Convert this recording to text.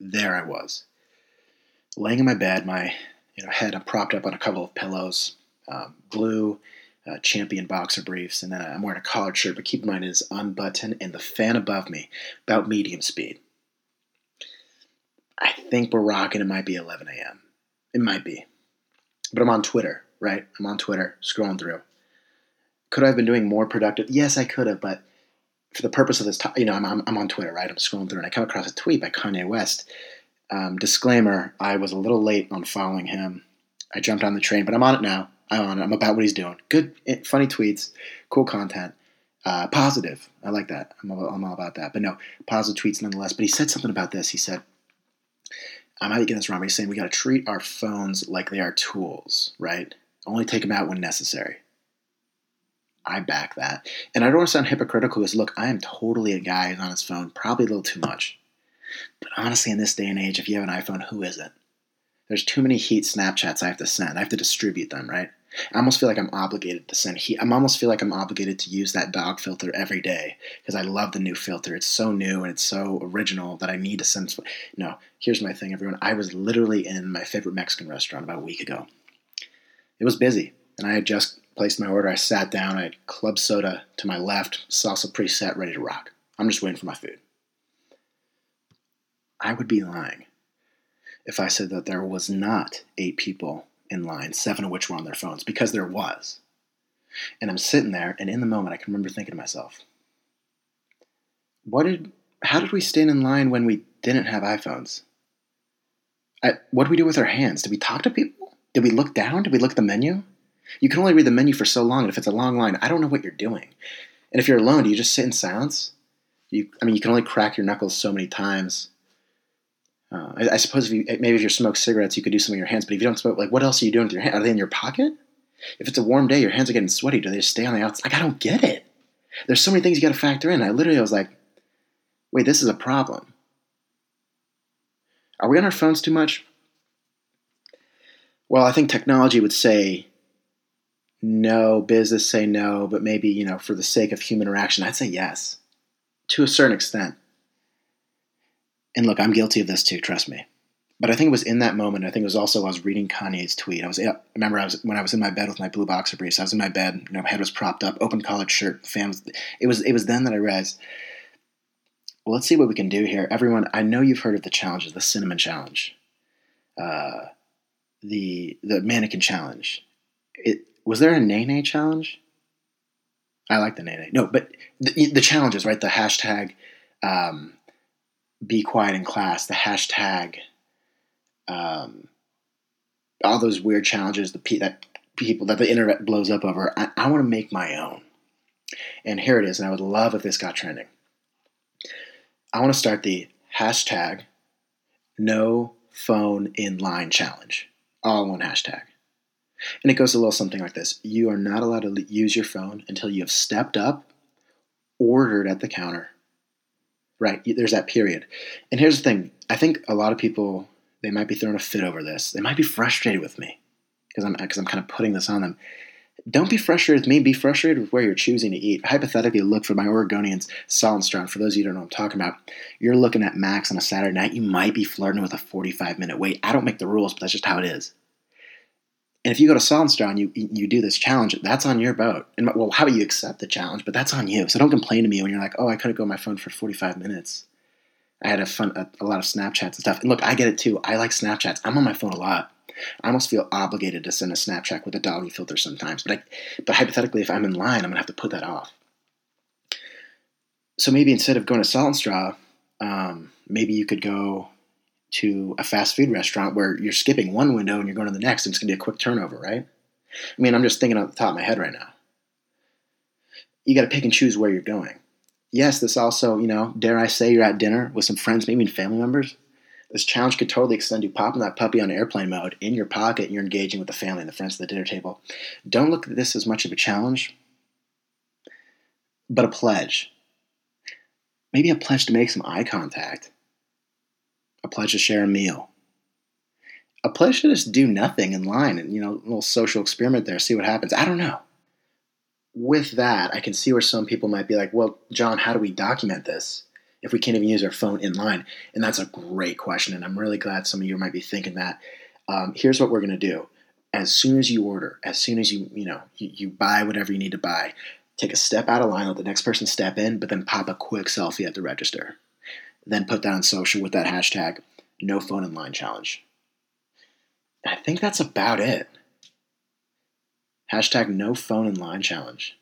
there I was, laying in my bed, my you know head propped up on a couple of pillows, um, blue uh, champion boxer briefs, and then I'm wearing a collared shirt. But keep in mind, it is unbuttoned, and the fan above me about medium speed. I think we're rocking. It might be 11 a.m. It might be, but I'm on Twitter, right? I'm on Twitter, scrolling through. Could I have been doing more productive? Yes, I could have, but for the purpose of this, talk, you know, I'm, I'm, I'm, on Twitter, right? I'm scrolling through, and I come across a tweet by Kanye West. Um, disclaimer: I was a little late on following him. I jumped on the train, but I'm on it now. I'm on it. I'm about what he's doing. Good, eh, funny tweets, cool content, uh, positive. I like that. I'm all, I'm all about that. But no, positive tweets nonetheless. But he said something about this. He said, I might get this wrong, but he's saying we got to treat our phones like they are tools, right? Only take them out when necessary. I back that. And I don't want to sound hypocritical because, look, I am totally a guy who's on his phone, probably a little too much. But honestly, in this day and age, if you have an iPhone, who isn't? There's too many heat Snapchats I have to send. I have to distribute them, right? I almost feel like I'm obligated to send heat. I almost feel like I'm obligated to use that dog filter every day because I love the new filter. It's so new and it's so original that I need to send. No, here's my thing, everyone. I was literally in my favorite Mexican restaurant about a week ago. It was busy, and I had just placed my order. I sat down. I had club soda to my left, salsa preset, ready to rock. I'm just waiting for my food. I would be lying if I said that there was not eight people in line, seven of which were on their phones, because there was. And I'm sitting there, and in the moment, I can remember thinking to myself, what did, how did we stand in line when we didn't have iPhones? I, what did we do with our hands? Did we talk to people? Did we look down? Did we look at the menu? You can only read the menu for so long, and if it's a long line, I don't know what you're doing. And if you're alone, do you just sit in silence? You, I mean, you can only crack your knuckles so many times uh, I, I, suppose if you maybe if you smoke cigarettes, you could do some with your hands. But if you don't smoke, like what else are you doing with your hands? Are they in your pocket? If it's a warm day, your hands are getting sweaty. Do they just stay on the outside? Like I don't get it. There's so many things you got to factor in. I literally was like, wait, this is a problem. Are we on our phones too much? Well, I think technology would say no, business say no, but maybe, you know, for the sake of human interaction, I'd say yes to a certain extent and look, I'm guilty of this too. Trust me. But I think it was in that moment. I think it was also I was reading Kanye's tweet. I was I remember I was when I was in my bed with my blue boxer briefs. I was in my bed. You know, my head was propped up, open collared shirt. Fan It was it was then that I realized. Well, let's see what we can do here, everyone. I know you've heard of the challenges, the cinnamon challenge, uh, the the mannequin challenge. It was there a Nene challenge? I like the Nene. No, but the, the challenges, right? The hashtag. Um, be quiet in class, the hashtag, um, all those weird challenges the that people that the internet blows up over. I, I want to make my own, and here it is. And I would love if this got trending. I want to start the hashtag no phone in line challenge, all one hashtag. And it goes a little something like this You are not allowed to use your phone until you have stepped up, ordered at the counter, right? There's that period. And here's the thing I think a lot of people, they might be throwing a fit over this. They might be frustrated with me because I'm, cause I'm kind of putting this on them. Don't be frustrated with me. Be frustrated with where you're choosing to eat. Hypothetically, look for my Oregonians, Salt and Straw. For those of you who don't know what I'm talking about, you're looking at Max on a Saturday night. You might be flirting with a 45 minute wait. I don't make the rules, but that's just how it is. And if you go to Salt and Straw, you you do this challenge. That's on your boat. And well, how about you accept the challenge? But that's on you. So don't complain to me when you're like, oh, I couldn't go on my phone for 45 minutes. I had a fun a, a lot of Snapchats and stuff. And look, I get it too. I like Snapchats. I'm on my phone a lot. I almost feel obligated to send a Snapchat with a doggy filter sometimes. But I, but hypothetically, if I'm in line, I'm gonna have to put that off. So maybe instead of going to Salt and Straw, um, maybe you could go to a fast food restaurant where you're skipping one window and you're going to the next and it's going to be a quick turnover, right? I mean, I'm just thinking off the top of my head right now. You got to pick and choose where you're going. Yes, this also, you know, dare I say you're at dinner with some friends, maybe even family members. This challenge could totally extend to popping that puppy on airplane mode in your pocket and you're engaging with the family and the friends at the dinner table. Don't look at this as much of a challenge, but a pledge. Maybe a pledge to make some eye contact pledge to share a meal, a pledge to just do nothing in line and, you know, a little social experiment there, see what happens. I don't know. With that, I can see where some people might be like, well, John, how do we document this? if we can't even use our phone in line? And that's a great question. And I'm really glad some of you might be thinking that. Um, here's what we're going to do. As soon as you order, as soon as you, you know, you, you buy whatever you need to buy, take a step out of line, let the next person step in, but then pop a quick selfie at the register. Then put that on social with that hashtag, no phone in line challenge. I think that's about it. Hashtag no phone in line challenge.